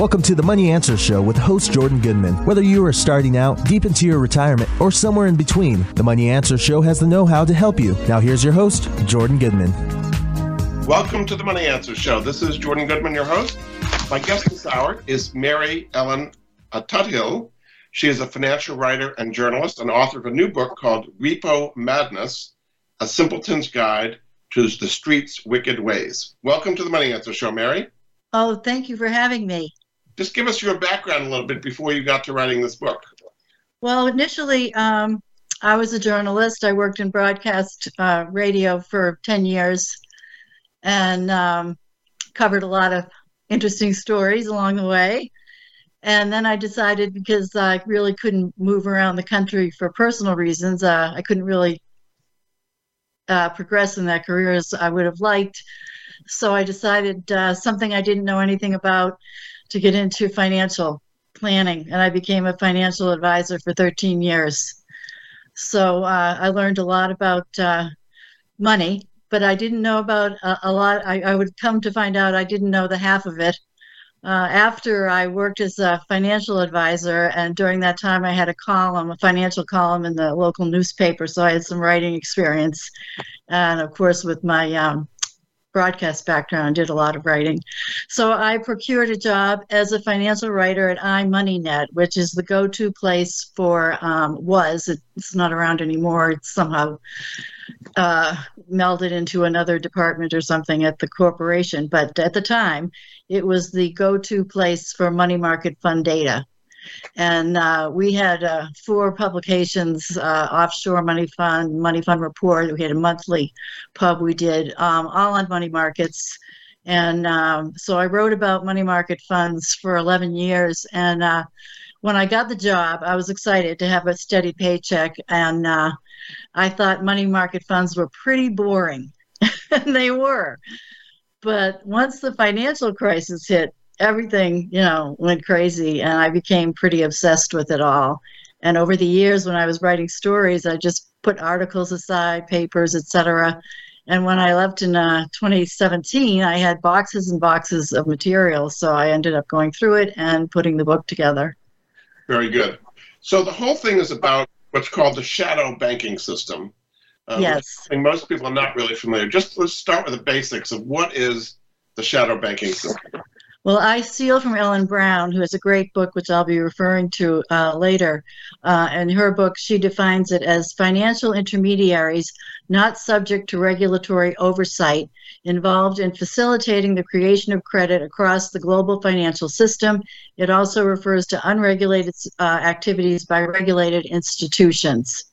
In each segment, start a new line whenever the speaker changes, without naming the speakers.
Welcome to the Money Answer Show with host Jordan Goodman. Whether you are starting out, deep into your retirement, or somewhere in between, the Money Answer Show has the know how to help you. Now, here's your host, Jordan Goodman.
Welcome to the Money Answer Show. This is Jordan Goodman, your host. My guest this hour is Mary Ellen Tuthill. She is a financial writer and journalist and author of a new book called Repo Madness A Simpleton's Guide to the Street's Wicked Ways. Welcome to the Money Answer Show, Mary.
Oh, thank you for having me.
Just give us your background a little bit before you got to writing this book.
Well, initially, um, I was a journalist. I worked in broadcast uh, radio for 10 years and um, covered a lot of interesting stories along the way. And then I decided because I really couldn't move around the country for personal reasons, uh, I couldn't really uh, progress in that career as I would have liked. So I decided uh, something I didn't know anything about to get into financial planning, and I became a financial advisor for 13 years. So uh, I learned a lot about uh, money, but I didn't know about a, a lot. I, I, would come to find out I didn't know the half of it. Uh, after I worked as a financial advisor, and during that time, I had a column, a financial column in the local newspaper, so I had some writing experience. And of course, with my um, broadcast background, did a lot of writing. So I procured a job as a financial writer at iMoneyNet, which is the go-to place for um, was it's not around anymore. It's somehow uh, melded into another department or something at the corporation. But at the time, it was the go-to place for money market fund data. And uh, we had uh, four publications uh, Offshore Money Fund, Money Fund Report. We had a monthly pub we did, um, all on money markets. And um, so I wrote about money market funds for 11 years. And uh, when I got the job, I was excited to have a steady paycheck. And uh, I thought money market funds were pretty boring. and they were. But once the financial crisis hit, everything, you know, went crazy and I became pretty obsessed with it all. And over the years when I was writing stories, I just put articles aside, papers, etc. And when I left in uh, 2017, I had boxes and boxes of material. So I ended up going through it and putting the book together.
Very good. So the whole thing is about what's called the shadow banking system.
Uh, yes.
most people are not really familiar. Just let's start with the basics of what is the shadow banking system.
Well, I steal from Ellen Brown, who has a great book, which I'll be referring to uh, later. Uh, in her book, she defines it as financial intermediaries not subject to regulatory oversight, involved in facilitating the creation of credit across the global financial system. It also refers to unregulated uh, activities by regulated institutions.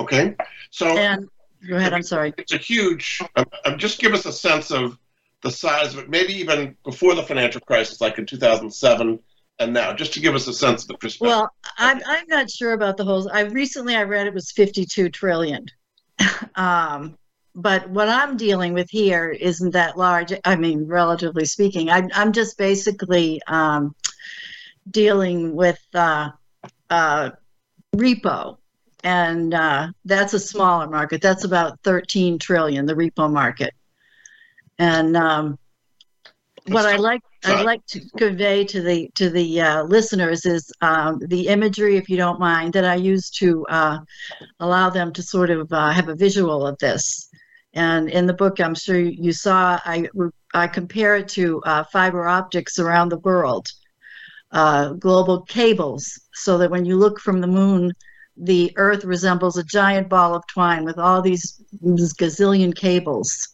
Okay. So,
and, go ahead, I'm sorry.
It's a huge, um, um, just give us a sense of the size of it, maybe even before the financial crisis, like in 2007 and now, just to give us a sense of the perspective.
Well, I'm, I'm not sure about the whole. I recently I read it was 52 trillion. um, but what I'm dealing with here isn't that large. I mean, relatively speaking, I, I'm just basically um, dealing with uh, uh, repo, and uh, that's a smaller market. That's about 13 trillion, the repo market. And um, what I like I'd like to convey to the to the uh, listeners is um, the imagery, if you don't mind, that I use to uh, allow them to sort of uh, have a visual of this. And in the book, I'm sure you saw I I compare it to uh, fiber optics around the world, uh, global cables, so that when you look from the moon, the Earth resembles a giant ball of twine with all these gazillion cables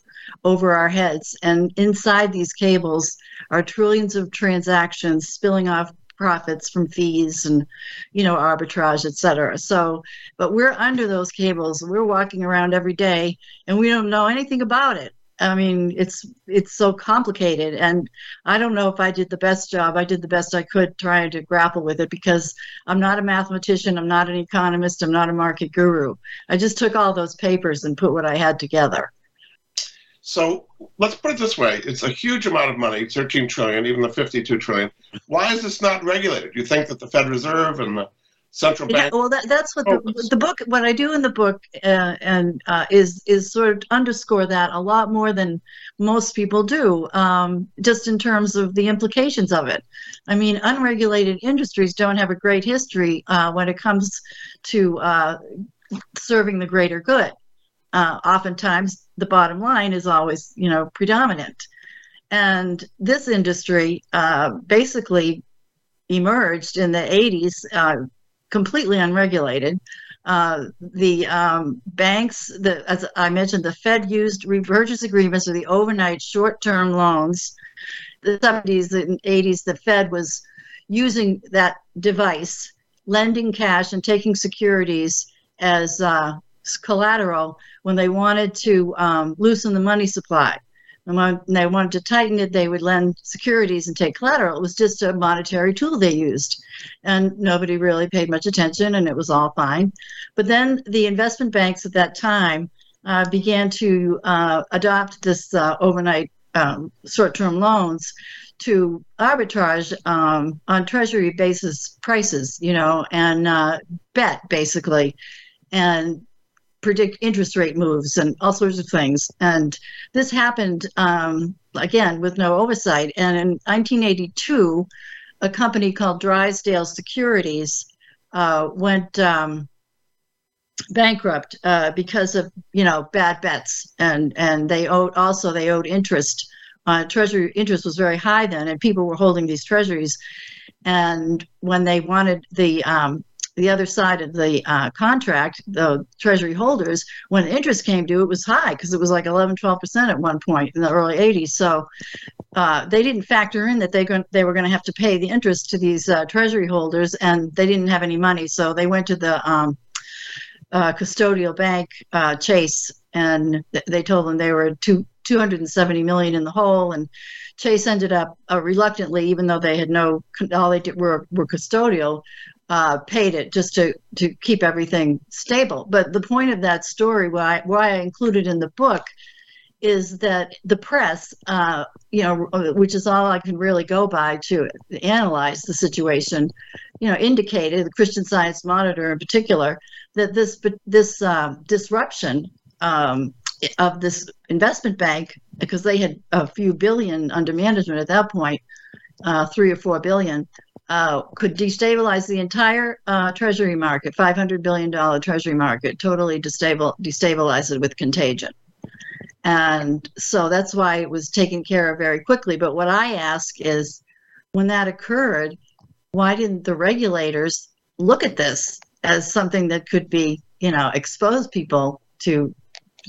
over our heads. And inside these cables are trillions of transactions spilling off profits from fees and you know arbitrage et cetera. So but we're under those cables. We're walking around every day and we don't know anything about it. I mean it's it's so complicated. And i don't know if i did the best job. I did the best i could trying to grapple with it because i'm not a mathematician. I'm not an economist. I'm not a market guru. I just took all those papers and put what i had together
so let's put it this way: it's a huge amount of money, 13 trillion, even the 52 trillion. Why is this not regulated? You think that the Fed Reserve and the central bank.
Yeah, well, that, that's what the, the book. What I do in the book uh, and uh, is is sort of underscore that a lot more than most people do, um, just in terms of the implications of it. I mean, unregulated industries don't have a great history uh, when it comes to uh, serving the greater good. Uh, oftentimes, the bottom line is always, you know, predominant. And this industry uh, basically emerged in the 80s completely unregulated. Uh, the um, banks, the, as I mentioned, the Fed used repurchase agreements or the overnight short-term loans. The 70s and 80s, the Fed was using that device, lending cash and taking securities as uh, collateral when they wanted to um, loosen the money supply. And when they wanted to tighten it, they would lend securities and take collateral. It was just a monetary tool they used. And nobody really paid much attention, and it was all fine. But then the investment banks at that time uh, began to uh, adopt this uh, overnight um, short term loans to arbitrage um, on treasury basis prices, you know, and uh, bet basically. And predict interest rate moves and all sorts of things. And this happened um, again with no oversight. And in 1982, a company called Drysdale Securities uh, went um, bankrupt uh, because of you know bad bets, and and they owed also they owed interest. Uh, treasury interest was very high then, and people were holding these treasuries. And when they wanted the um, the other side of the uh, contract, the treasury holders, when interest came due, it was high because it was like 11, 12% at one point in the early 80s. So uh, they didn't factor in that they, they were going to have to pay the interest to these uh, treasury holders and they didn't have any money. So they went to the um, uh, custodial bank, uh, Chase, and th- they told them they were two, 270 million in the hole. And Chase ended up uh, reluctantly, even though they had no, all they did were, were custodial, uh, paid it just to to keep everything stable. But the point of that story, why why I included in the book, is that the press, uh, you know, which is all I can really go by to analyze the situation, you know, indicated the Christian Science Monitor in particular that this this uh, disruption. Um, of this investment bank because they had a few billion under management at that point, uh, three or four billion, uh, could destabilize the entire uh, treasury market, $500 billion treasury market, totally destabil- destabilize it with contagion. And so that's why it was taken care of very quickly. But what I ask is when that occurred, why didn't the regulators look at this as something that could be, you know, expose people to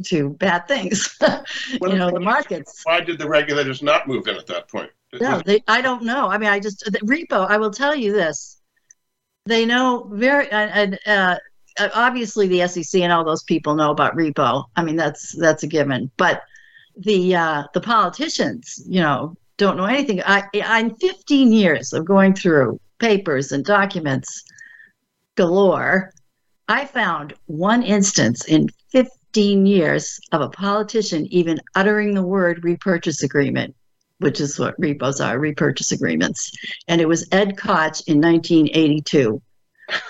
to bad things? you know, the markets.
Why did the regulators not move in at that point?
No, they, I don't know. I mean, I just repo. I will tell you this: they know very, and uh, uh, obviously the SEC and all those people know about repo. I mean, that's that's a given. But the uh, the politicians, you know, don't know anything. I, I'm 15 years of going through papers and documents galore. I found one instance in 15 years of a politician even uttering the word repurchase agreement which is what repos are, repurchase agreements. And it was Ed Koch in 1982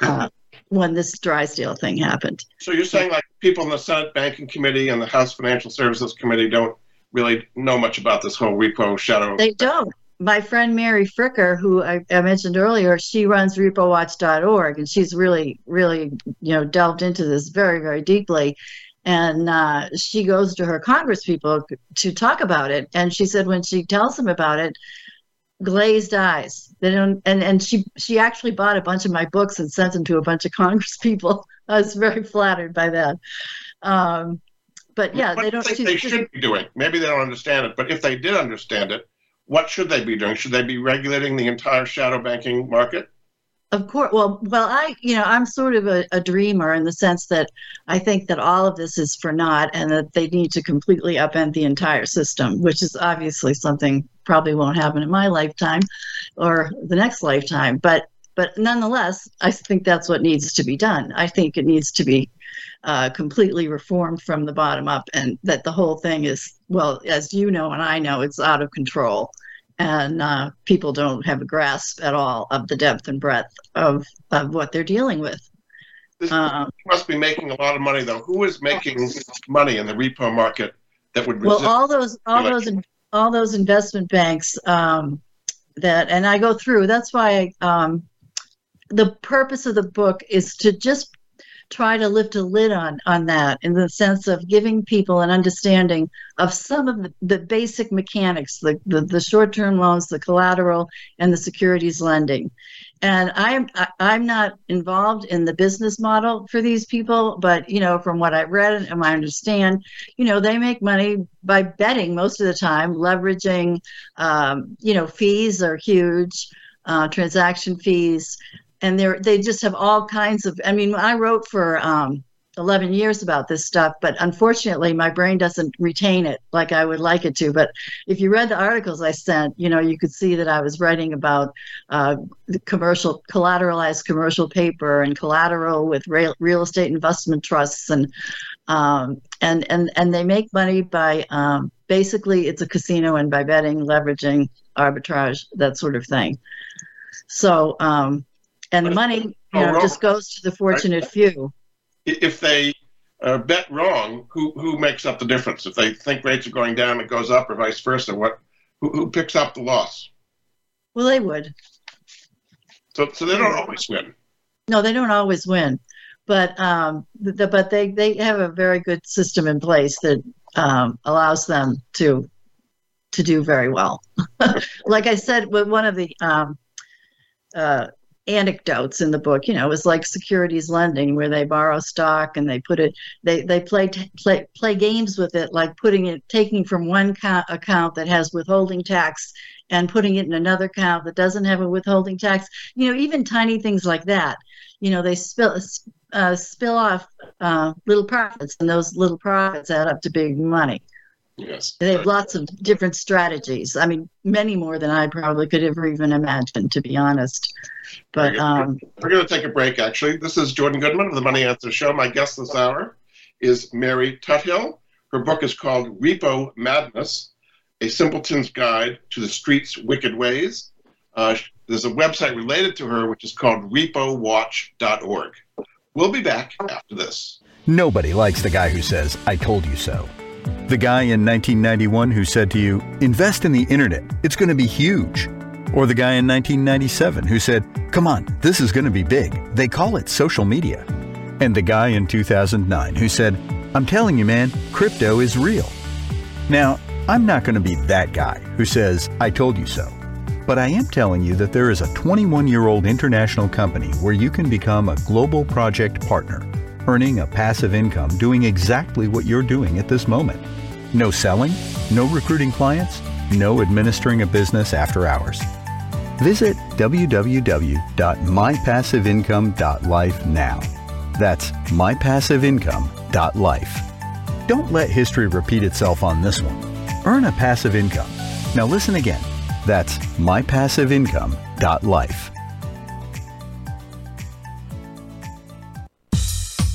uh, when this Drysdale thing happened.
So you're saying like people in the Senate Banking Committee and the House Financial Services Committee don't really know much about this whole repo shadow?
They don't. My friend Mary Fricker, who I, I mentioned earlier, she runs repowatch.org and she's really, really, you know, delved into this very, very deeply and uh, she goes to her congress people to talk about it. And she said when she tells them about it glazed eyes. They don't and, and she she actually bought a bunch of my books and sent them to a bunch of congress people i was very flattered by that. Um, but yeah
what
they don't
think they should be doing? Maybe they don't understand it but if they did understand it what should they be doing? Should they be regulating the entire shadow banking market
of course. Well, well, I, you know, I'm sort of a, a, dreamer in the sense that I think that all of this is for naught and that they need to completely upend the entire system, which is obviously something probably won't happen in my lifetime or the next lifetime. But, but nonetheless, I think that's what needs to be done. I think it needs to be uh, completely reformed from the bottom up, and that the whole thing is, well, as you know and I know, it's out of control and uh, people don't have a grasp at all of the depth and breadth of of what they're dealing with.
This
Um,
must be making a lot of money, though. Who is making money in the repo market that would
well, all those all those all those investment banks um, that, and I go through. That's why um, the purpose of the book is to just try to lift a lid on on that in the sense of giving people an understanding of some of the, the basic mechanics the, the, the short-term loans the collateral and the securities lending. And i'm i'm not involved in the business model for these people but you know from what i've read and I understand you know they make money by betting most of the time leveraging um, you know fees are huge uh, transaction fees and they're they just have all kinds of i mean i wrote for um, 11 years about this stuff but unfortunately my brain doesn't retain it like i would like it to. But if you read the articles i sent you know you could see that i was writing about uh, commercial collateralized commercial paper and collateral with real, real estate investment trusts and um, and and and they make money by um, basically it's a casino and by betting leveraging arbitrage that sort of thing. So um, and the money you know
wrong,
just goes to the fortunate few
if they uh, bet wrong, who who makes up the difference? If they think rates are going down, it goes up, or vice versa. What who, who picks up the loss?
well they would
So so they don't always win.
no they don't always win but um the, but they they have a very good system in place that um, allows them to to do very well like i said with one of the um uh anecdotes in the book you know was like securities lending where they borrow stock and they put it they they play play play games with it like putting it taking from one ca- account that has withholding tax and putting it in another account that doesn't have a withholding tax. You know even tiny things like that. You know they spill uh, spill off uh, little profits and those little profits add up to big money
Yes.
they have lots of different strategies i mean many more than i probably could ever even imagine to be honest but um,
We're going to take a break, actually. This is Jordan Goodman of the Money Answer Show. My guest this hour is Mary Tuthill. Her book is called Repo Madness A Simpleton's Guide to the Street's Wicked Ways. Uh, there's a website related to her, which is called repowatch.org. We'll be back after this.
Nobody likes the guy who says, I told you so. The guy in 1991 who said to you, invest in the internet, it's going to be huge. Or the guy in 1997 who said, come on, this is going to be big. They call it social media. And the guy in 2009 who said, I'm telling you, man, crypto is real. Now, I'm not going to be that guy who says, I told you so. But I am telling you that there is a 21 year old international company where you can become a global project partner, earning a passive income doing exactly what you're doing at this moment. No selling, no recruiting clients, no administering a business after hours. Visit www.mypassiveincome.life now. That's mypassiveincome.life. Don't let history repeat itself on this one. Earn a passive income. Now listen again. That's mypassiveincome.life.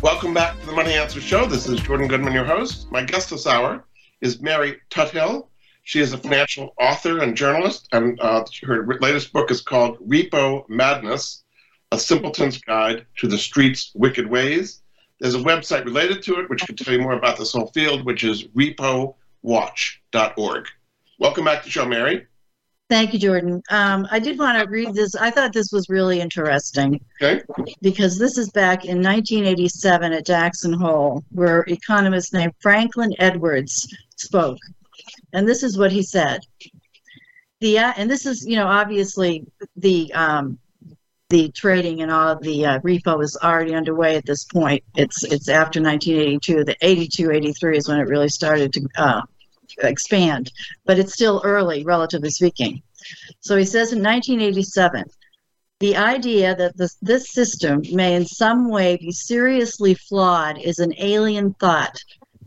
Welcome back to the Money Answer Show. This is Jordan Goodman, your host. My guest this hour is Mary Tuthill. She is a financial author and journalist, and uh, her latest book is called Repo Madness A Simpleton's Guide to the Street's Wicked Ways. There's a website related to it which can tell you more about this whole field, which is Watch.org. Welcome back to the show, Mary.
Thank you, Jordan. Um, I did want to read this. I thought this was really interesting.
Okay.
Because this is back in 1987 at Jackson Hole, where economist named Franklin Edwards spoke. And this is what he said. The uh, and this is you know obviously the um, the trading and all the uh, repo is already underway at this point. It's it's after 1982. The 82, 83 is when it really started to uh, expand, but it's still early, relatively speaking. So he says in 1987, the idea that this, this system may in some way be seriously flawed is an alien thought.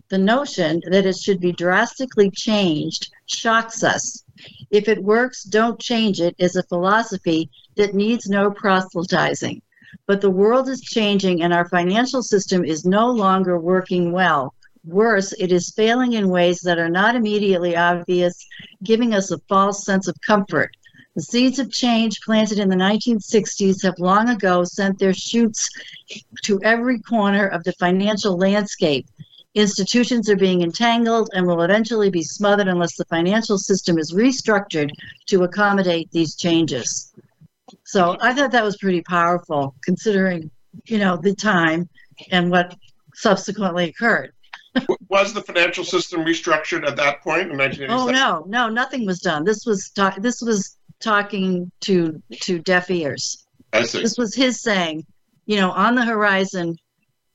The notion that it should be drastically changed shocks us. If it works, don't change it is a philosophy that needs no proselytizing. But the world is changing and our financial system is no longer working well. Worse, it is failing in ways that are not immediately obvious, giving us a false sense of comfort. The seeds of change planted in the 1960s have long ago sent their shoots to every corner of the financial landscape. Institutions are being entangled and will eventually be smothered unless the financial system is restructured to accommodate these changes. So I thought that was pretty powerful considering, you know, the time and what subsequently occurred.
Was the financial system restructured at that point in 1987?
Oh no, no, nothing was done. This was ta- this was talking to to deaf ears.
I see.
This was his saying, you know, on the horizon,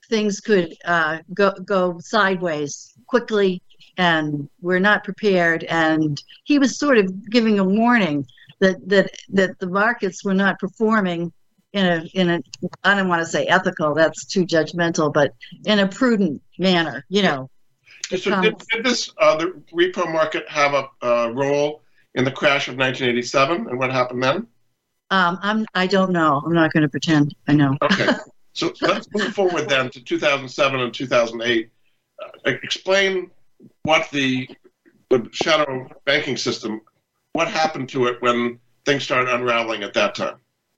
things could uh, go go sideways quickly, and we're not prepared. And he was sort of giving a warning that that that the markets were not performing in a in a I don't want to say ethical. That's too judgmental, but in a prudent manner. You know.
So
Um,
did, did this uh, the repo market have a uh, role in the crash of 1987 and what happened then?
Um, I'm I don't know. I'm not going to pretend I know.
Okay. so let's move forward then to 2007 and 2008. Uh, explain what the, the shadow banking system, what happened to it when things started unraveling at that time?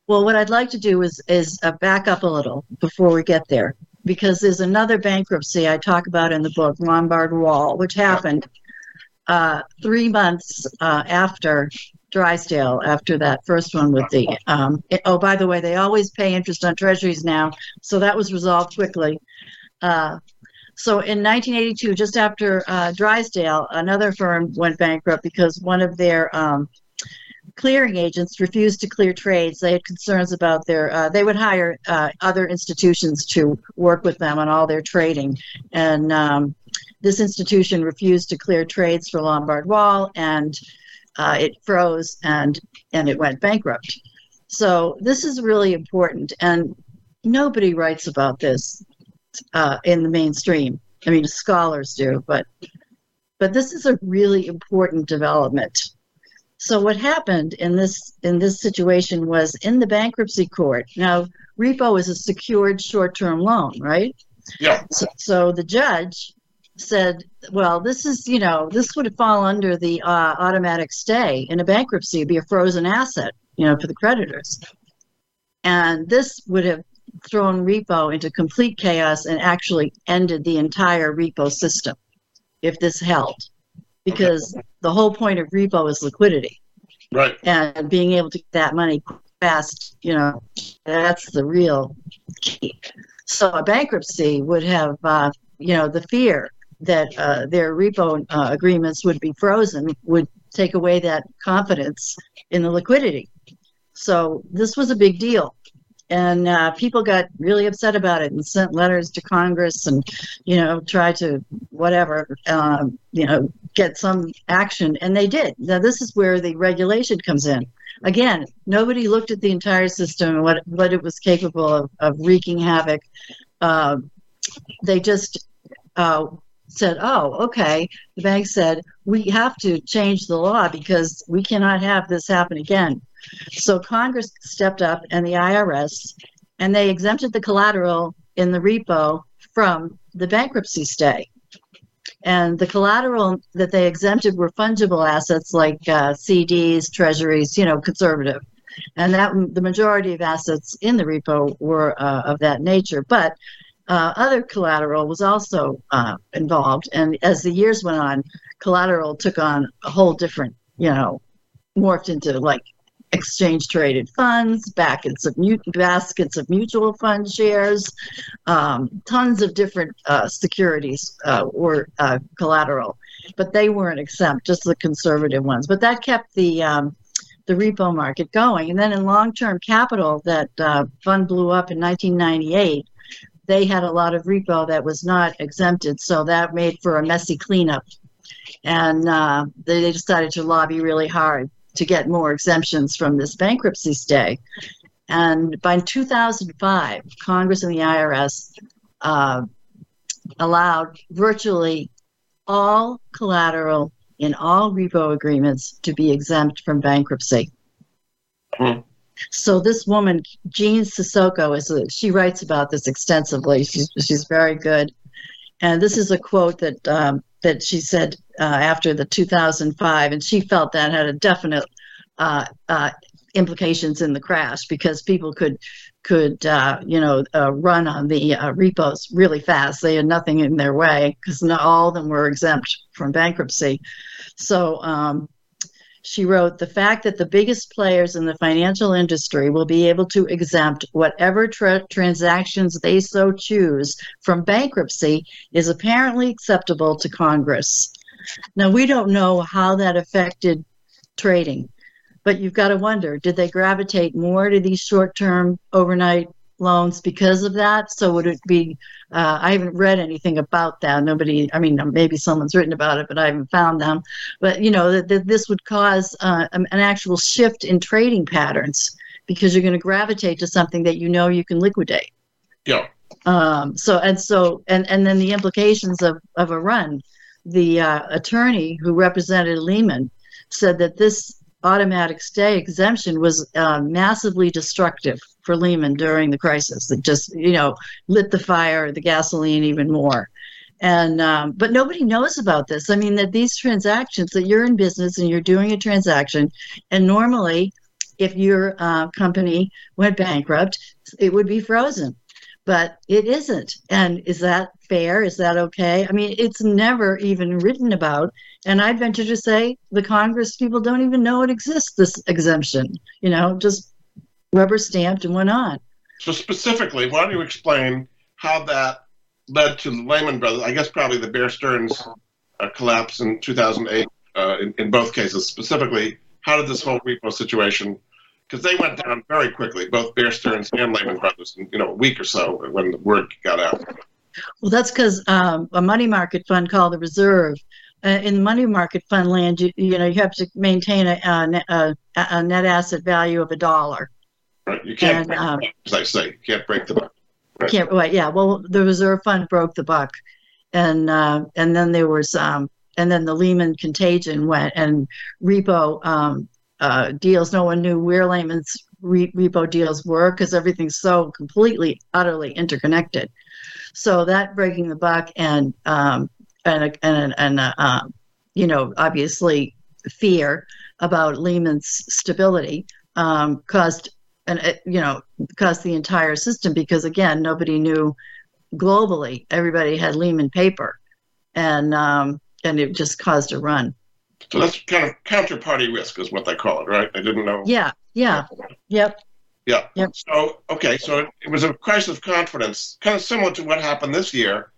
Well, what I'd like to do is is uh, back up a little before we get there, because there's another bankruptcy I talk about in the book, Lombard Wall, which happened uh, three months uh, after Drysdale, after that first one with the. Um, it- oh, by the way, they always pay interest on treasuries now, so that was resolved quickly. Uh, so in 1982, just after uh, Drysdale, another firm went bankrupt because one of their um, clearing agents refused to clear trades. They had concerns about their, uh, they would hire uh, other institutions to work with them on all their trading. And um, this institution refused to clear trades for Lombard Wall and uh, it froze and, and it went bankrupt. So this is really important. And nobody writes about this uh, in the mainstream. I mean, scholars do, but but this is a really important development. So what happened in this in this situation was in the bankruptcy court. Now, repo is a secured short-term loan, right?
Yeah.
So, so the judge said, "Well, this is you know this would fall under the uh, automatic stay in a bankruptcy, It'd be a frozen asset, you know, for the creditors, and this would have thrown repo into complete chaos and actually ended the entire repo system if this held, because the whole point of repo is liquidity."
Right.
and being able to get that money fast, you know, that's the real key. So a bankruptcy would have, uh, you know, the fear that uh, their repo uh, agreements would be frozen would take away that confidence in the liquidity. So this was a big deal. And uh, people got really upset about it and sent letters to Congress and, you know, tried to whatever, um, you know, get some action. And they did. Now, this is where the regulation comes in. Again, nobody looked at the entire system and what, what it was capable of, of wreaking havoc. Uh, they just uh, said, oh, okay. The bank said, we have to change the law because we cannot have this happen again. So Congress stepped up and the IRS, and they exempted the collateral in the repo from the bankruptcy stay. And the collateral that they exempted were fungible assets like uh, CDs, treasuries, you know, conservative. And that the majority of assets in the repo were uh, of that nature. But uh, other collateral was also uh, involved. And as the years went on, collateral took on a whole different, you know, morphed into like exchange traded funds, baskets of baskets of mutual fund shares, um, tons of different uh, securities uh, or uh, collateral, but they weren't exempt, just the conservative ones. But that kept the um, the repo market going. And then in long term capital, that uh, fund blew up in 1998. They had a lot of repo that was not exempted, so that made for a messy cleanup. And uh, they, they decided to lobby really hard to get more exemptions from this bankruptcy stay. And by 2005, Congress and the IRS uh, allowed virtually all collateral in all repo agreements to be exempt from bankruptcy. Hmm. So this woman, Jean Sissoko, is a, she writes about this extensively. She's she's very good, and this is a quote that um, that she said uh, after the 2005, and she felt that had a definite uh, uh, implications in the crash because people could could uh, you know uh, run on the uh, repos really fast. They had nothing in their way because not all of them were exempt from bankruptcy. So um, she wrote the fact that the biggest players in the financial industry will be able to exempt whatever tra- transactions they so choose from bankruptcy is apparently acceptable to Congress. Now, we don't know how that affected trading, but you've got to wonder did they gravitate more to these short term overnight loans because of that. So would it be? Uh, I haven't read anything about that. Nobody. I mean, maybe someone's written about it, but I haven't found them. But you know that, that this would cause uh, an actual shift in trading patterns because you're going to gravitate to something that you know you can liquidate.
Yeah.
Um, so and so and and then the implications of of a run. The uh, attorney who represented Lehman said that this automatic stay exemption was uh, massively destructive for Lehman during the crisis. It just, you know, lit the fire, the gasoline even more. And um, but nobody knows about this. I mean, that these transactions that you're in business and you're doing a transaction, and normally, if your uh, company went bankrupt, it would be frozen but it isn't. And is that fair? Is that okay? I mean, it's never even written about. And I'd venture to say the Congress people don't even know it exists, this exemption, you know, just rubber stamped and went on.
So specifically, why don't you explain how that led to the Lehman Brothers? I guess probably the Bear Stearns uh, collapse in 2008. Uh, in, in both cases, specifically, how did this whole repo situation? Because they went down very quickly, both Bear Stearns and Lehman Brothers, in you know a week or so when the word got out.
Well, that's because um, a money market fund called the Reserve uh, in the money market fund land, you, you know, you have to maintain a, a, a net asset value of a dollar.
Right. You can't, and, um, as I say, you can't break the buck.
Right. Can't, right, yeah. Well, the reserve fund broke the buck, and uh, and then there was um, and then the Lehman contagion went and repo um, uh, deals. No one knew where Lehman's re- repo deals were because everything's so completely, utterly interconnected. So that breaking the buck and um, and and and uh, um, you know, obviously fear about Lehman's stability um, caused and uh, you know caused the entire system because again nobody knew globally everybody had lehman paper and um, and it just caused a run
so that's kind of counterparty risk is what they call it right i didn't know
yeah yeah yep
yeah yep. so okay so it was a crisis of confidence kind of similar to what happened this year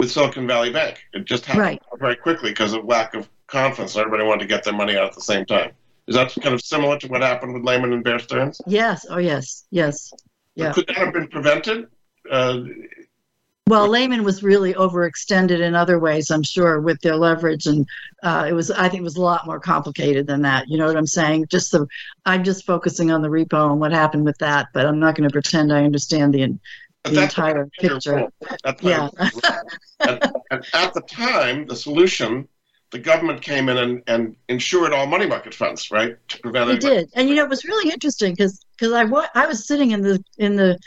with silicon valley bank it just happened right. very quickly because of lack of confidence everybody wanted to get their money out at the same time is that kind of similar to what happened with Lehman and Bear Stearns?
Yes. Oh, yes. Yes. Yeah.
Could that have been prevented? Uh,
well, Lehman was really overextended in other ways, I'm sure, with their leverage, and uh, it was. I think it was a lot more complicated than that. You know what I'm saying? Just the, I'm just focusing on the repo and what happened with that, but I'm not going to pretend I understand the, the entire picture.
Yeah. and at the time, the solution the government came in and, and insured all money market funds, right, to prevent
it. did, and you know it was really interesting because because I I was sitting in the in the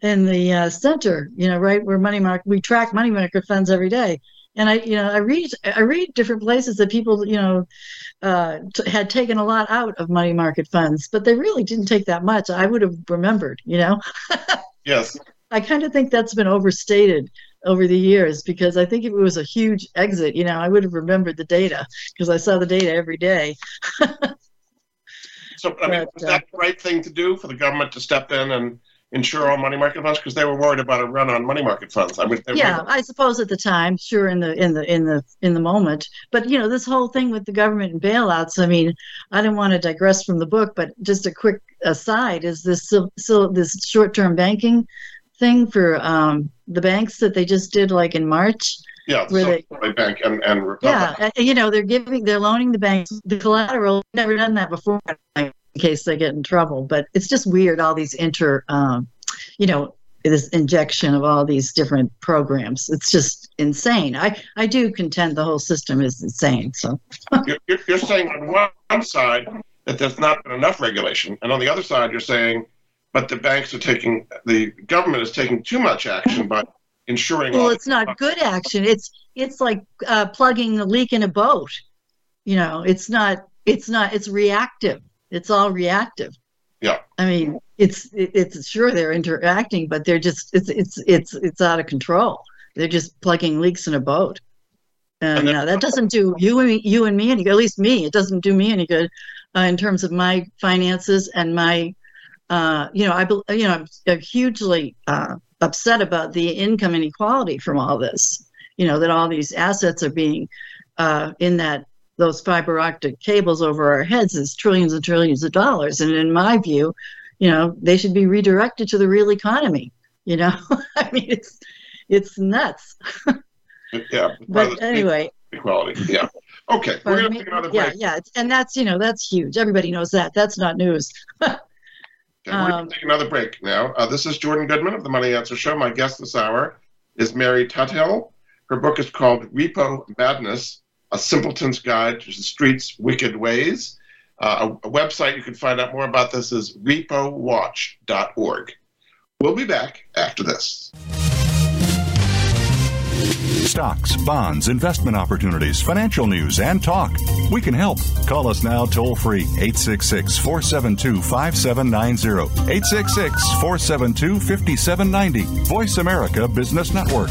in the uh, center, you know, right where money market we track money market funds every day, and I you know I read I read different places that people you know uh, t- had taken a lot out of money market funds, but they really didn't take that much. I would have remembered, you know.
yes.
I kind of think that's been overstated over the years because I think if it was a huge exit, you know, I would have remembered the data because I saw the data every day.
so, I mean, but, was that uh, the right thing to do for the government to step in and insure all money market funds because they were worried about a run on money market funds. I mean,
yeah, I suppose at the time, sure, in the in the in the in the moment, but you know, this whole thing with the government and bailouts. I mean, I didn't want to digress from the book, but just a quick aside is this so, this short term banking thing for um, the banks that they just did like in March.
Yeah, where they, bank and, and
Republic. yeah, you know they're giving they're loaning the banks the collateral. Never done that before in case they get in trouble. But it's just weird all these inter, um, you know, this injection of all these different programs. It's just insane. I I do contend the whole system is insane. So
you're, you're saying on one side that there's not been enough regulation, and on the other side you're saying but the banks are taking the government is taking too much action by ensuring
well it's not good action it's it's like uh, plugging a leak in a boat you know it's not it's not it's reactive it's all reactive.
Yeah.
I mean it's it's sure they're interacting but they're just it's it's it's it's out of control. They're just plugging leaks in a boat. And, and then, uh, that doesn't do you and me, you and me any good at least me it doesn't do me any good uh, in terms of my finances and my uh, you know, I you know, I'm, I'm hugely uh, upset about the income inequality from all this. You know, that all these assets are being uh, in that those fiber optic cables over our heads is trillions and trillions of dollars. And in my view, you know, they should be redirected to the real economy. You know, I mean, it's it's nuts.
yeah.
But anyway.
Equality. Yeah. Okay. We're gonna take another break.
Yeah, yeah, and that's you know that's huge. Everybody knows that. That's not news.
Okay, we're going to um, take another break now. Uh, this is Jordan Goodman of the Money Answer Show. My guest this hour is Mary Tuthill. Her book is called Repo Madness A Simpleton's Guide to the Street's Wicked Ways. Uh, a, a, website you can find out more about this is repowatch.org. We'll be back after this.
Stocks, bonds, investment opportunities, financial news, and talk. We can help. Call us now toll free 866 472 5790. 866 472 5790. Voice America Business Network.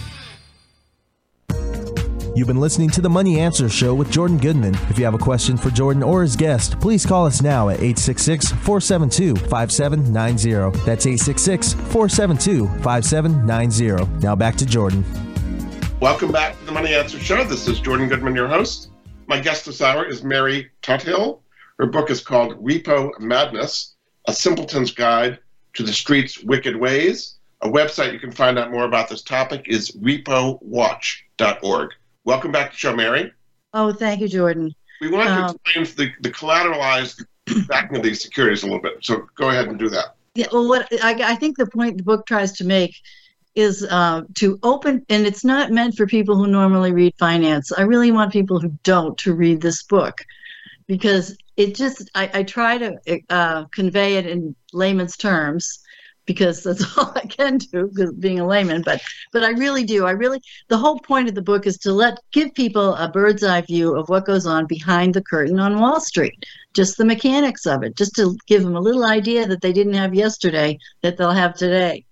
You've been listening to the Money Answer Show with Jordan Goodman. If you have a question for Jordan or his guest, please call us now at 866 472 5790. That's 866 472 5790. Now back to Jordan.
Welcome back to the Money Answer Show. This is Jordan Goodman, your host. My guest this hour is Mary Tuthill. Her book is called Repo Madness A Simpleton's Guide to the Street's Wicked Ways. A website you can find out more about this topic is repowatch.org. Welcome back to the show, Mary.
Oh, thank you, Jordan.
We want to um, explain the, the collateralized backing of these securities a little bit. So go ahead and do that.
Yeah, well, what I, I think the point the book tries to make is uh, to open, and it's not meant for people who normally read finance. I really want people who don't to read this book because it just, I, I try to uh, convey it in layman's terms because that's all I can do because being a layman. But but I really do. I really the whole point of the book is to let give people a bird's eye view of what goes on behind the curtain on Wall Street, just the mechanics of it, just to give them a little idea that they didn't have yesterday that they'll have today.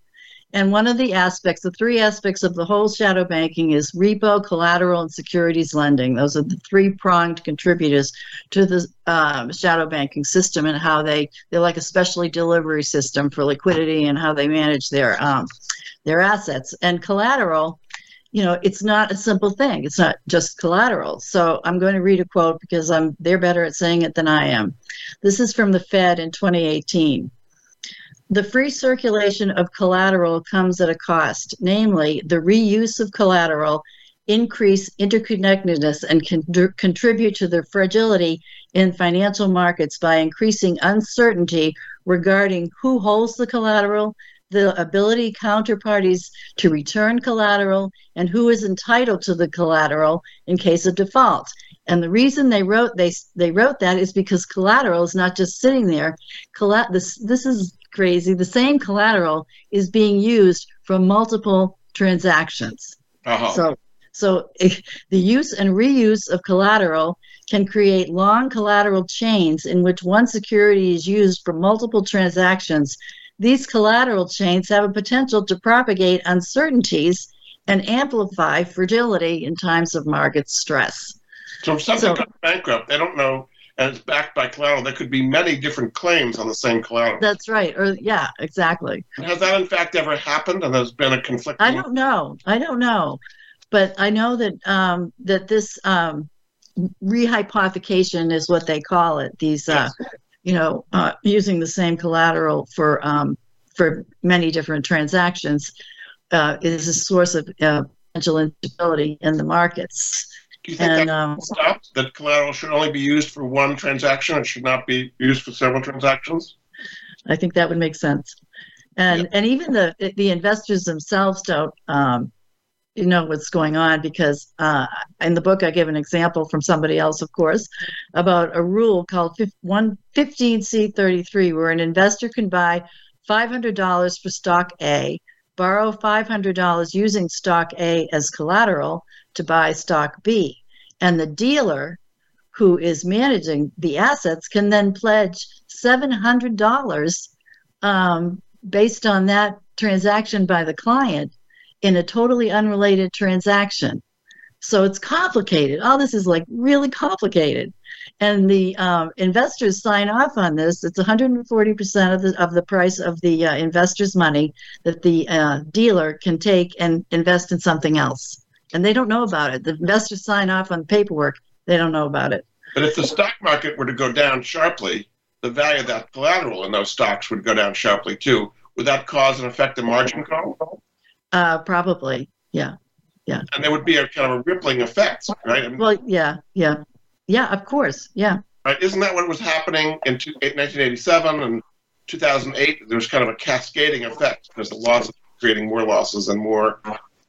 And one of the aspects, the three aspects of the whole shadow banking is repo, collateral, and securities lending. Those are the three pronged contributors to the um, shadow banking system and how they, they're like a specialty delivery system for liquidity and how they manage their, um, their assets. And collateral, you know, it's not a simple thing. It's not just collateral. So I'm going to read a quote because I'm they're better at saying it than I am. This is from the Fed in 2018. The free circulation of collateral comes at a cost, namely the reuse of collateral increase interconnectedness and con- contribute to the fragility in financial markets by increasing uncertainty regarding who holds the collateral, the ability counterparties to return collateral, and who is entitled to the collateral in case of default. And the reason they wrote they they wrote that is because collateral is not just sitting there. Collat- this this is crazy. The same collateral is being used for multiple transactions.
Uh-huh.
So, so the use and reuse of collateral can create long collateral chains in which one security is used for multiple transactions. These collateral chains have a potential to propagate uncertainties and amplify fragility in times of market stress.
So if something so, goes bankrupt, they don't know and it's backed by collateral, there could be many different claims on the same collateral.
That's right. Or yeah, exactly.
Has that in fact ever happened? And there's been a conflict.
I don't know. I don't know, but I know that um, that this um, rehypothecation is what they call it. These, uh, you know, uh, using the same collateral for um, for many different transactions uh, is a source of uh, potential instability in the markets.
Do you think and, that um, stopped? That collateral should only be used for one transaction and should not be used for several transactions?
I think that would make sense. And yeah. and even the the investors themselves don't um, you know what's going on because uh, in the book I give an example from somebody else, of course, about a rule called 115C33 where an investor can buy $500 for stock A, borrow $500 using stock A as collateral, to buy stock B. And the dealer who is managing the assets can then pledge $700 um, based on that transaction by the client in a totally unrelated transaction. So it's complicated. All this is like really complicated. And the um, investors sign off on this. It's 140% of the, of the price of the uh, investor's money that the uh, dealer can take and invest in something else and they don't know about it. The investors sign off on paperwork, they don't know about it.
But if the stock market were to go down sharply, the value of that collateral in those stocks would go down sharply too. Would that cause and affect the margin call?
Uh, probably, yeah, yeah.
And there would be a kind of a rippling effect, right? I
mean, well, yeah, yeah, yeah. Of course, yeah.
Right? Isn't that what was happening in 1987 and 2008? There was kind of a cascading effect because the losses creating more losses and more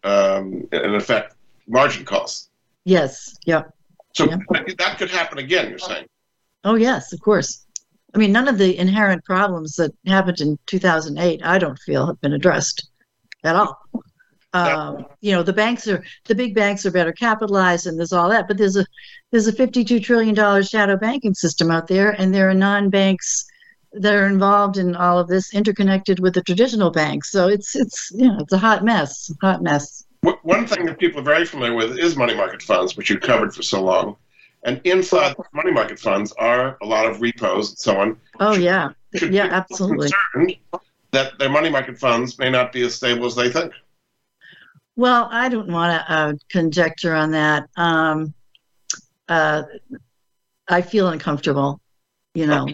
um, in effect, margin costs.
Yes. Yeah.
So that could happen again. You're saying?
Oh yes, of course. I mean, none of the inherent problems that happened in 2008, I don't feel, have been addressed at all. Um, you know, the banks are the big banks are better capitalized, and there's all that. But there's a there's a 52 trillion dollar shadow banking system out there, and there are non-banks that are involved in all of this interconnected with the traditional banks. So it's it's you know it's a hot mess, hot mess.
One thing that people are very familiar with is money market funds, which you covered for so long. And inside money market funds are a lot of repos and so on.
Oh should, yeah, should yeah, absolutely.
That their money market funds may not be as stable as they think.
Well, I don't want to uh, conjecture on that. Um, uh, I feel uncomfortable you know.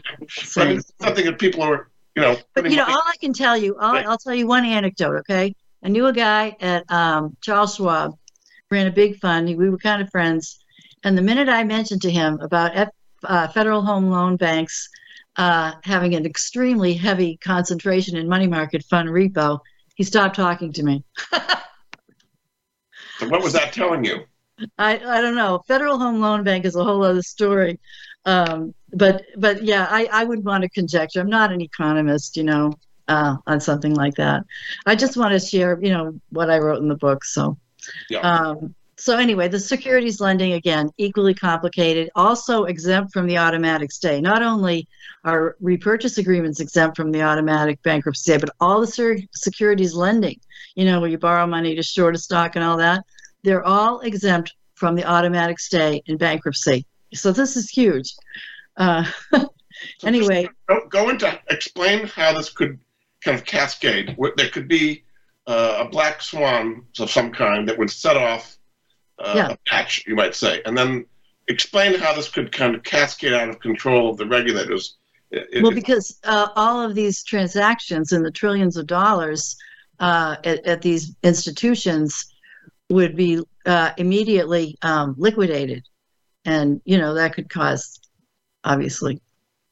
But it's something that people are, you know.
But you know, all I can tell you, I'll, I'll tell you one anecdote. Okay, I knew a guy at um, Charles Schwab, ran a big fund. We were kind of friends, and the minute I mentioned to him about F, uh, federal home loan banks uh, having an extremely heavy concentration in money market fund repo, he stopped talking to me.
so what was that telling you?
I, I don't know. Federal Home Loan Bank is a whole other story. Um, but but yeah, I, I would want to conjecture. I'm not an economist, you know. uh, on something like that. I just want to share, you know, what I wrote in the book. So,
Yeah.
um, so anyway, the securities lending again equally complicated, also exempt from the automatic stay. Not only are repurchase agreements exempt from the automatic bankruptcy stay, but all the ser- securities lending, you know, where you borrow money to short a stock and all that, they're all exempt from the automatic stay in bankruptcy. So this is huge. Uh, anyway,
Go, go into explain how this could kind of cascade. There could be uh, a black swan of some kind that would set off uh,
Yeah.
a patch, you might say, and then explain how this could kind of cascade out of control of the regulators. It-
Well, because uh, all of these transactions and the trillions of dollars uh, at, at these institutions would be uh, immediately um, liquidated, and you know that could cause, obviously,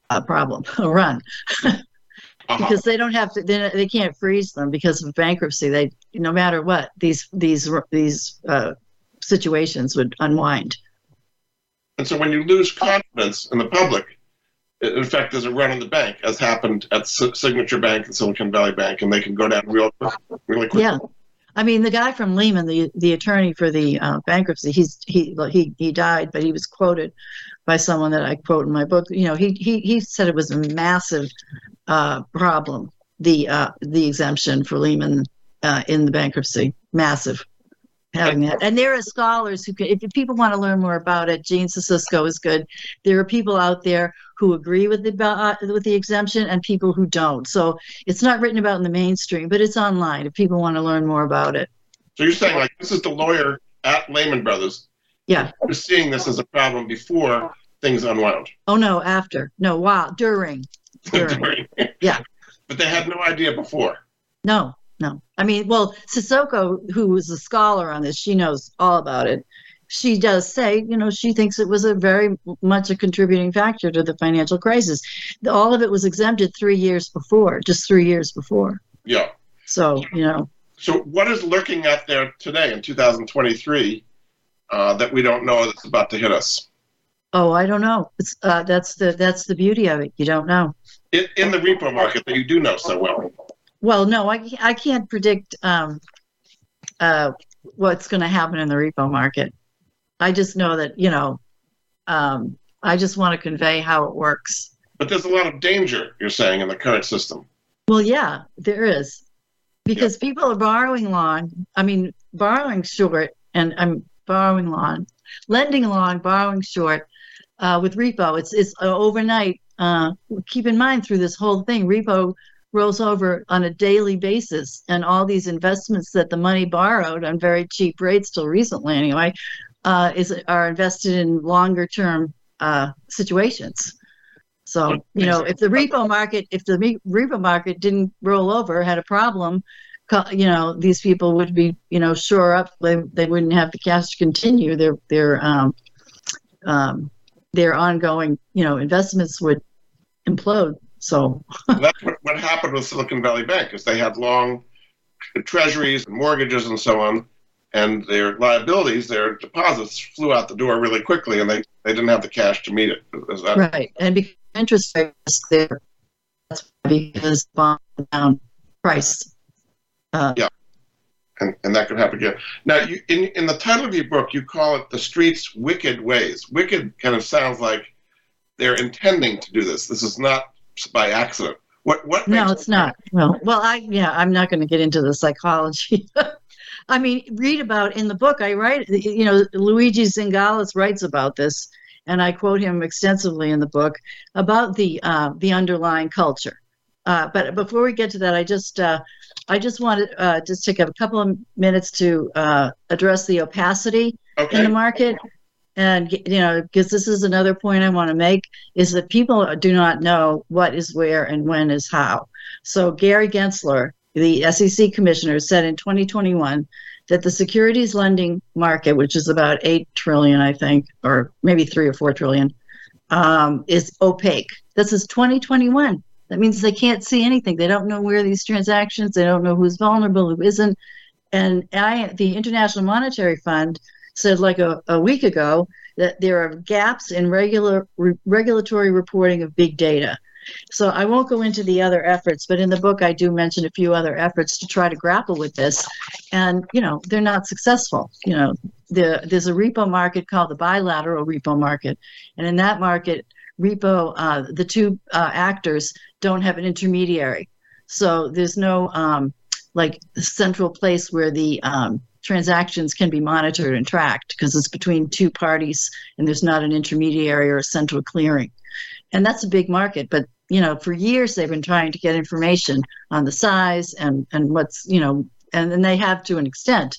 a problem, a run,
uh-huh.
because they don't have to. They, they can't freeze them because of bankruptcy. They, no matter what, these these these uh, situations would unwind.
And so when you lose confidence in the public, in fact, there's a run on the bank, as happened at S- Signature Bank and Silicon Valley Bank, and they can go down real, really quickly.
Yeah. I mean, the guy from Lehman, the the attorney for the uh, bankruptcy, he's he he he died, but he was quoted by someone that I quote in my book. You know, he he he said it was a massive uh, problem the uh, the exemption for Lehman uh, in the bankruptcy, massive having that. And there are scholars who can, if people want to learn more about it, Gene Sissoko is good. There are people out there who agree with the uh, with the exemption and people who don't. So it's not written about in the mainstream, but it's online if people want to learn more about it.
So you're saying like this is the lawyer at Lehman Brothers
Yeah.
We're seeing this as a problem before things unwound.
Oh no, after. No, wow, during. During. Yeah.
But they had no idea before.
No, no. I mean, well, Sissoko, who was a scholar on this, she knows all about it. She does say, you know, she thinks it was a very much a contributing factor to the financial crisis. All of it was exempted three years before, just three years before.
Yeah.
So, you know,
So what is lurking out there today in 2023 uh, that we don't know that's about to hit us?
oh, I don't know. It's uh, that's the that's the beauty of it. You don't know.
In, in the repo market that you do know so well.
Well, no, I, I can't predict um, uh, what's going to happen in the repo market. I just know that, you know, um, I just want to convey how it works.
But there's a lot of danger, you're saying, in the current system.
Well, yeah, there is. Because people are borrowing long, I mean, borrowing short, and I'm borrowing long, lending long, borrowing short uh, with repo. It's, it's uh, overnight. Uh, keep in mind through this whole thing, repo rolls over on a daily basis, and all these investments that the money borrowed on very cheap rates till recently, anyway, uh, is are invested in longer term uh, situations. So you know, if the repo market, if the repo market didn't roll over, had a problem, you know, these people would be, you know, shore up. They they wouldn't have the cash to continue their their um, um, their ongoing, you know, investments would implode. So
That's what, what happened with Silicon Valley Bank, is they had long treasuries and mortgages and so on, and their liabilities, their deposits flew out the door really quickly, and they, they didn't have the cash to meet it. That,
right, and because interest rates there, that's because bond down price. Uh,
and, and that could happen again. Now, you, in, in the title of your book, you call it The Street's Wicked Ways. Wicked kind of sounds like they're intending to do this. This is not by accident. What, what
No, it's not. Well, well, I yeah, I'm not going to get into the psychology. I mean, read about in the book. I write, you know, Luigi Zingales writes about this, and I quote him extensively in the book about the uh, the underlying culture. Uh, but before we get to that, I just uh, I just wanted uh, just take a couple of minutes to uh, address the opacity in the market and you know because this is another point i want to make is that people do not know what is where and when is how. So gary gensler the sec commissioner said in 2021 that the securities lending market which is about 8 trillion i think or maybe 3 or 4 trillion um, is opaque. This is 2021 that means they can't see anything. They don't know where these transactions they don't know who's vulnerable who isn't. And I, the international monetary fund said like a, a week ago that there are gaps in regular re, regulatory reporting of big data. So I won't go into the other efforts, but in the book I do mention a few other efforts to try to grapple with this, and you know they're not successful. You know, the, there's a repo market called the bilateral repo market, and in that market, repo uh, the two uh, actors don't have an intermediary, so there's no um, like central place where the um, transactions can be monitored and tracked because it's between two parties and there's not an intermediary or a central clearing. And that's a big market but you know for years they've been trying to get information on the size and and what's you know and then they have to an extent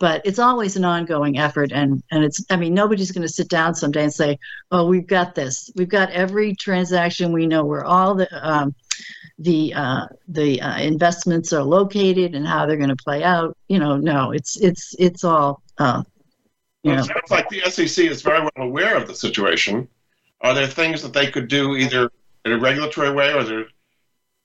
but it's always an ongoing effort and and it's i mean nobody's going to sit down someday and say oh we've got this. We've got every transaction we know where all the um, the uh, the uh, investments are located and how they're going to play out. You know, no, it's it's it's all. Uh,
you well, it sounds like the SEC is very well aware of the situation. Are there things that they could do either in a regulatory way or there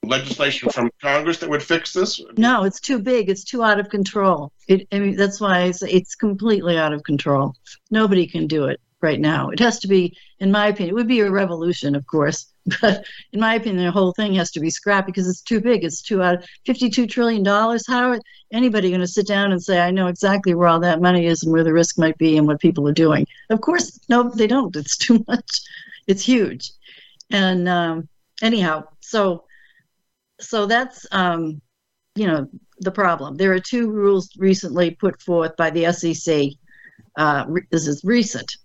legislation from Congress that would fix this?
No, it's too big. It's too out of control. It, I mean, that's why it's, it's completely out of control. Nobody can do it right now. It has to be, in my opinion, it would be a revolution, of course, but in my opinion, the whole thing has to be scrapped because it's too big. It's too out. Fifty-two trillion dollars. How are anybody going to sit down and say, "I know exactly where all that money is and where the risk might be and what people are doing"? Of course, no, they don't. It's too much. It's huge. And um, anyhow, so so that's um, you know the problem. There are two rules recently put forth by the SEC. Uh, this is recent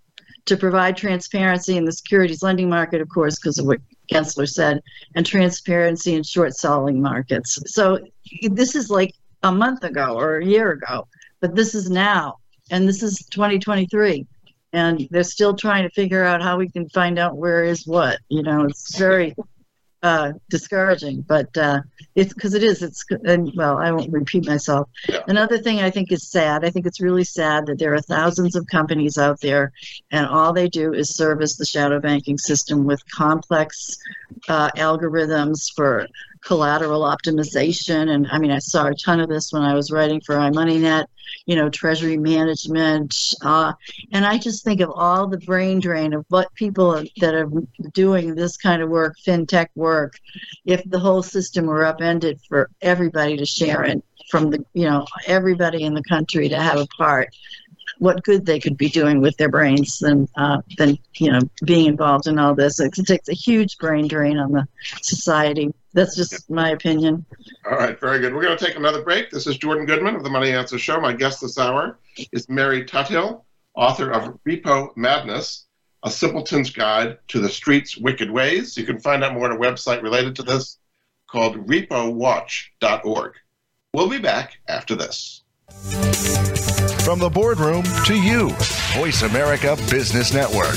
to provide transparency in the securities lending market, of course, because of what Gensler said, and transparency in short selling markets. So this is like a month ago or a year ago, but this is now, and this is 2023. And they're still trying to figure out how we can find out where is what. You know, it's very uh, discouraging, but uh, it's because it is. It's and well, I won't repeat myself. Another thing I think is sad. I think it's really sad that there are thousands of companies out there, and all they do is service the shadow banking system with complex uh, algorithms for collateral optimization. And I mean, I saw a ton of this when I was writing for iMoneyNet, you know, treasury management. Uh, and I just think of all the brain drain of what people that are doing this kind of work, fintech work, if the whole system were upended for everybody to share it from the, you know, everybody in the country to have a part what good they could be doing with their brains than uh, than you know being involved in all this. It takes a huge brain drain on the society. That's just my opinion.
All right, very good. We're going to take another break. This is Jordan Goodman of the Money Answer Show. My guest this hour is Mary Tuthill, author of Repo Madness, A Simpleton's Guide to the Street's Wicked Ways. You can find out more on a website related to this called repowatch.org. We'll be back after this.
From the boardroom to you, Voice America Business Network.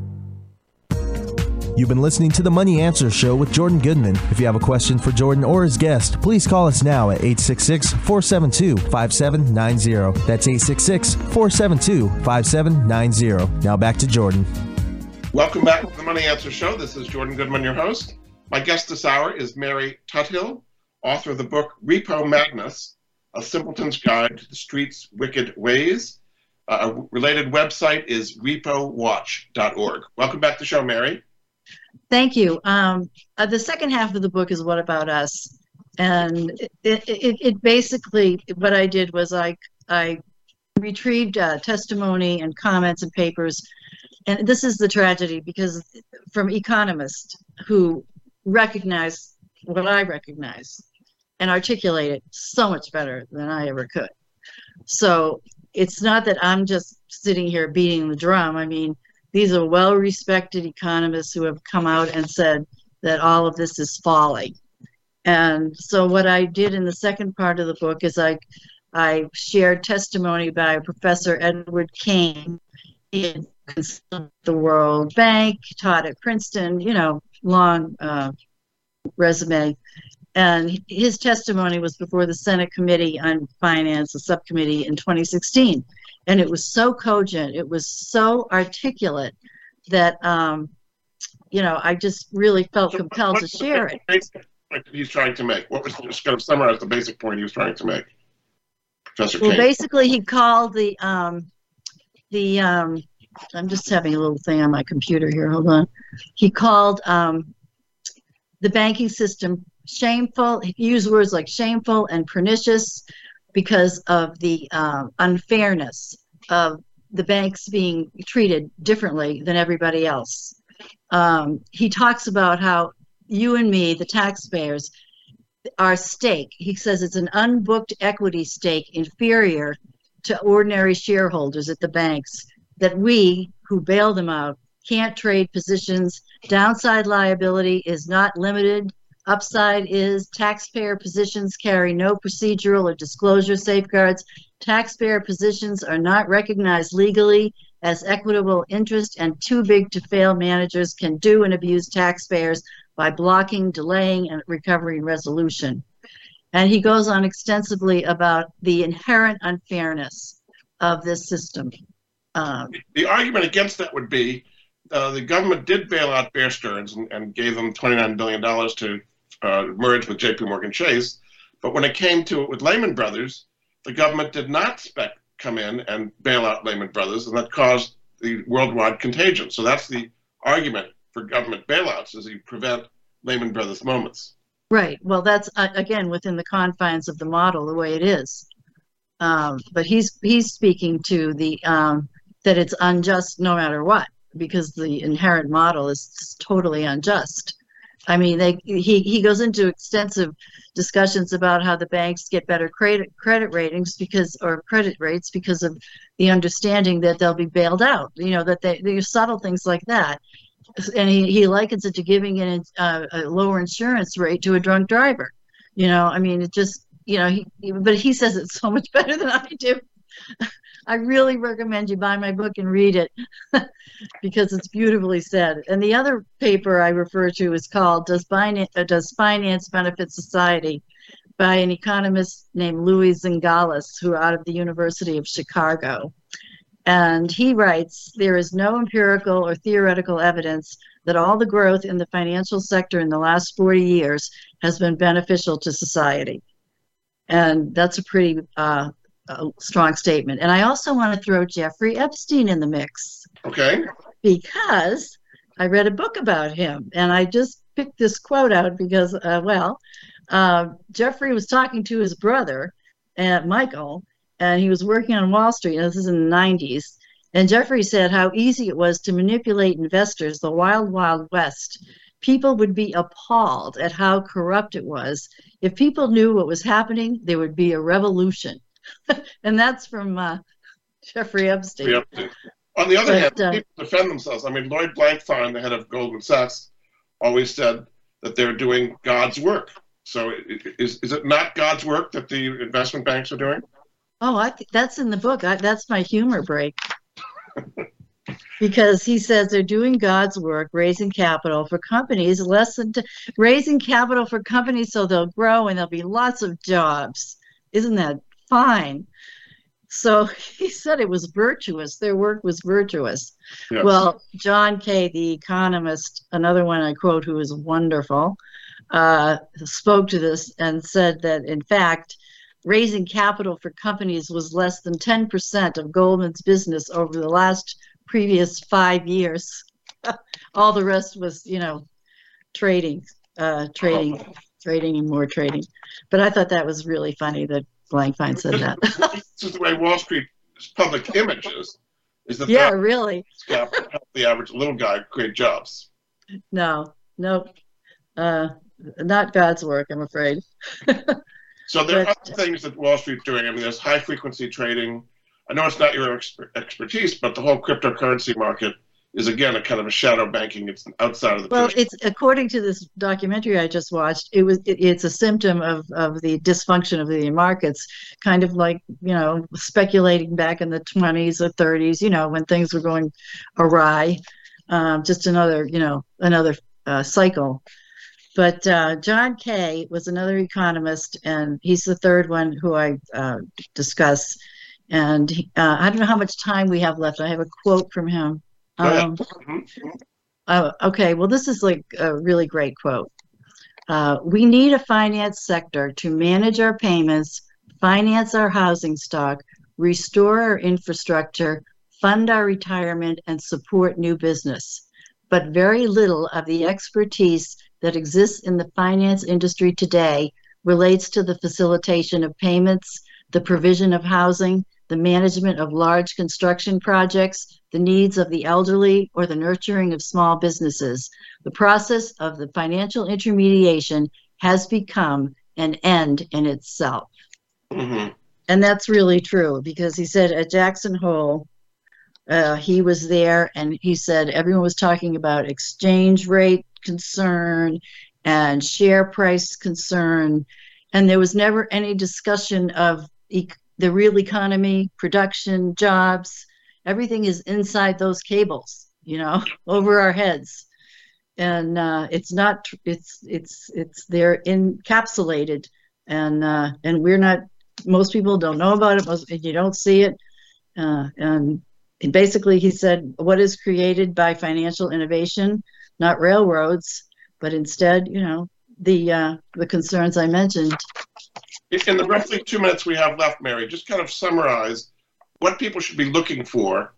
You've been listening to the Money Answer Show with Jordan Goodman. If you have a question for Jordan or his guest, please call us now at 866 472 5790. That's 866 472 5790. Now back to Jordan.
Welcome back to the Money Answer Show. This is Jordan Goodman, your host. My guest this hour is Mary Tuthill, author of the book Repo Madness A Simpleton's Guide to the Street's Wicked Ways. Uh, a related website is repowatch.org. Welcome back to the show, Mary.
Thank you. Um, uh, the second half of the book is What About Us? And it, it, it basically, what I did was I, I retrieved uh, testimony and comments and papers. And this is the tragedy because from economists who recognize what I recognize and articulate it so much better than I ever could. So it's not that I'm just sitting here beating the drum. I mean, these are well respected economists who have come out and said that all of this is folly. And so what I did in the second part of the book is I I shared testimony by Professor Edward Kane. He consulted the World Bank, taught at Princeton, you know, long uh, resume. And his testimony was before the Senate Committee on Finance, a subcommittee in 2016. And it was so cogent, it was so articulate that, um, you know, I just really felt
So
compelled to share it.
point he's trying to make? What was just going to summarize the basic point he was trying to make? Professor
Well,
Kane.
basically, he called the um, the um, I'm just having a little thing on my computer here. Hold on. He called um, the banking system shameful. He used words like shameful and pernicious because of the um, unfairness of the banks being treated differently than everybody else. Um, he talks about how you and me, the taxpayers, our stake. He says it's an unbooked equity stake inferior to ordinary shareholders at the banks that we who bail them out can't trade positions. Downside liability is not limited. Upside is taxpayer positions carry no procedural or disclosure safeguards. Taxpayer positions are not recognized legally as equitable interest, and too big to fail managers can do and abuse taxpayers by blocking, delaying, and recovery and resolution. And he goes on extensively about the inherent unfairness of this system. Um,
the argument against that would be uh, the government did bail out Bear Stearns and, and gave them $29 billion to uh, merge with JP Morgan Chase. But when it came to it with Lehman Brothers, the government did not spec come in and bail out Lehman Brothers, and that caused the worldwide contagion. So that's the argument for government bailouts is you prevent Lehman Brothers moments.
Right. Well, that's uh, again within the confines of the model, the way it is. Um, but he's he's speaking to the um, that it's unjust no matter what because the inherent model is totally unjust. I mean, they he he goes into extensive discussions about how the banks get better credit credit ratings because or credit rates because of the understanding that they'll be bailed out. You know that they there's subtle things like that and he, he likens it to giving an, uh, a lower insurance rate to a drunk driver. You know, I mean, it just, you know, he, but he says it so much better than I do. I really recommend you buy my book and read it because it's beautifully said. And the other paper I refer to is called "Does Finance, uh, Does Finance Benefit Society?" by an economist named Louis Zingales, who out of the University of Chicago. And he writes There is no empirical or theoretical evidence that all the growth in the financial sector in the last 40 years has been beneficial to society. And that's a pretty uh, uh, strong statement. And I also want to throw Jeffrey Epstein in the mix
Okay.
because I read a book about him and I just picked this quote out because, uh, well, uh, Jeffrey was talking to his brother, uh, Michael, and he was working on Wall Street. And this is in the 90s. And Jeffrey said how easy it was to manipulate investors, the wild, wild west. People would be appalled at how corrupt it was. If people knew what was happening, there would be a revolution. and that's from uh, Jeffrey Epstein.
Yep. On the other
But,
hand,
uh,
people defend themselves. I mean, Lloyd Blankfein, the head of Goldman Sachs, always said that they're doing God's work. So is, is it not God's work that the investment banks are doing?
Oh, I th- that's in the book. I, that's my humor break. because he says they're doing God's work, raising capital for companies less than t- raising capital for companies so they'll grow and there'll be lots of jobs. Isn't that fine? So he said it was virtuous. Their work was virtuous.
Yes.
Well, John Kay, the economist, another one I quote who is wonderful, uh, spoke to this and said that in fact, raising capital for companies was less than 10% of Goldman's business over the last previous five years. All the rest was, you know, trading, uh, trading, trading, and more trading. But I thought that was really funny that Blankfein said that.
this is the way Wall Street's public image is. Is that
yeah, really.
help the average little guy create jobs?
No, nope. uh, not God's work, I'm afraid.
so there
but,
are things that Wall Street's doing. I mean, there's high frequency trading. I know it's not your expertise, but the whole cryptocurrency market is again a kind of a shadow banking. It's outside of the.
Well, it's according to this documentary I just watched. It was it, it's a symptom of of the dysfunction of the markets, kind of like you know speculating back in the 20s or 30s. You know when things were going awry. Um, just another you know another uh, cycle. But uh, John Kay was another economist, and he's the third one who I uh, discuss. And uh, I don't know how much time we have left. I have a quote from him. Um, uh, okay, well, this is like a really great quote. Uh, we need a finance sector to manage our payments, finance our housing stock, restore our infrastructure, fund our retirement, and support new business. But very little of the expertise that exists in the finance industry today relates to the facilitation of payments, the provision of housing, the management of large construction projects, the needs of the elderly, or the nurturing of small businesses. The process of the financial intermediation has become an end in itself. Mm-hmm. And that's really true because he said at Jackson Hole, uh, he was there and he said everyone was talking about exchange rate concern and share price concern. And there was never any discussion of e- the real economy, production, jobs, everything is inside those cables, you know, over our heads. And uh, it's not, it's, it's, it's, they're encapsulated and, uh, and we're not, most people don't know about it. Most, you don't see it. Uh, and basically he said, what is created by financial innovation, not railroads, but instead, you know, the, uh, the concerns I mentioned
in the roughly two minutes we have left, Mary, just kind of summarize what people should be looking for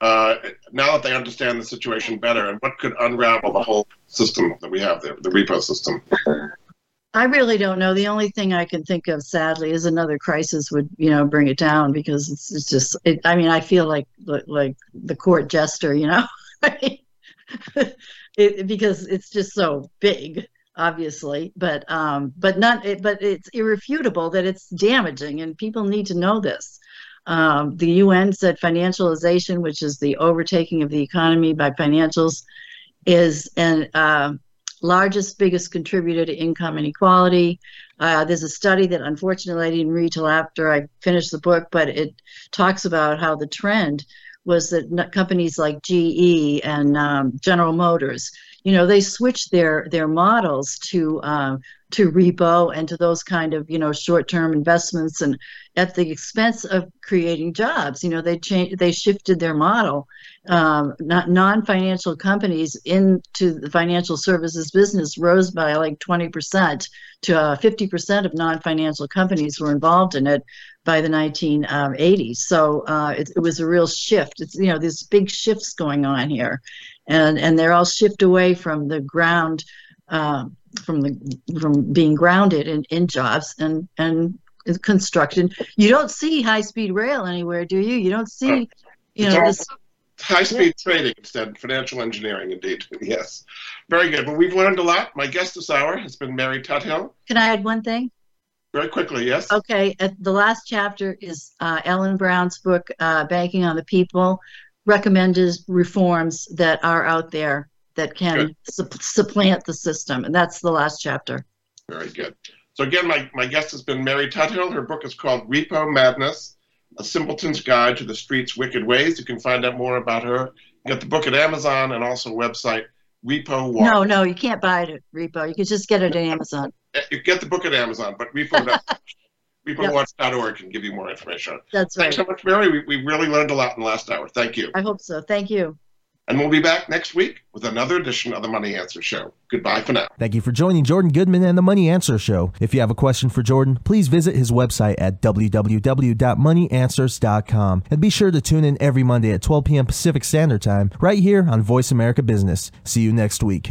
uh, now that they understand the situation better and what could unravel the whole system that we have there, the repo system.
I really don't know. The only thing I can think of, sadly, is another crisis would, you know, bring it down because it's, it's just. It, I mean, I feel like like the court jester, you know, it, because it's just so big obviously, but um, but not but it's irrefutable that it's damaging, and people need to know this. Um, the UN said financialization, which is the overtaking of the economy by financials, is an uh, largest, biggest contributor to income inequality. Uh, there's a study that unfortunately I didn't read till after I finished the book, but it talks about how the trend was that companies like GE and um, General Motors you know they switch their their models to um, to repo and to those kind of you know short term investments and at the expense of creating jobs. You know they changed they shifted their model um, not non-financial companies into the financial services business rose by like 20% to uh, 50% of non-financial companies were involved in it by the 1980s so uh, it, it was a real shift. It's you know there's big shifts going on here and and they're all shift away from the ground uh, from the from being grounded in, in jobs and and construction. You don't see high speed rail anywhere, do you? You don't see, you know, this.
High speed yeah. trading instead, financial engineering, indeed. Yes. Very good. Well, we've learned a lot. My guest this hour has been Mary Tuthill.
Can I add one thing?
Very quickly, yes.
Okay. the last chapter is uh, Ellen Brown's book, uh, Banking on the People recommended reforms that are out there that can su- supplant the system. And that's the last chapter.
Very good. So, again, my, my guest has been Mary Tuthill. Her book is called Repo Madness A Simpleton's Guide to the Street's Wicked Ways. You can find out more about her. Get the book at Amazon and also website Repo
Watch. No, no, you can't buy it at Repo. You can just get it at Amazon.
You get the book at Amazon, but Repo. repowatch.org can give you more information.
That's right.
Thanks so much, Mary. We, we really learned a lot in the last hour. Thank you.
I hope so. Thank you.
And we'll be back next week with another edition of the Money Answer Show. Goodbye for now.
Thank you for joining Jordan Goodman and the Money Answer Show. If you have a question for Jordan, please visit his website at www.moneyanswers.com. And be sure to tune in every Monday at 12 p.m. Pacific Standard Time right here on Voice America Business. See you next week.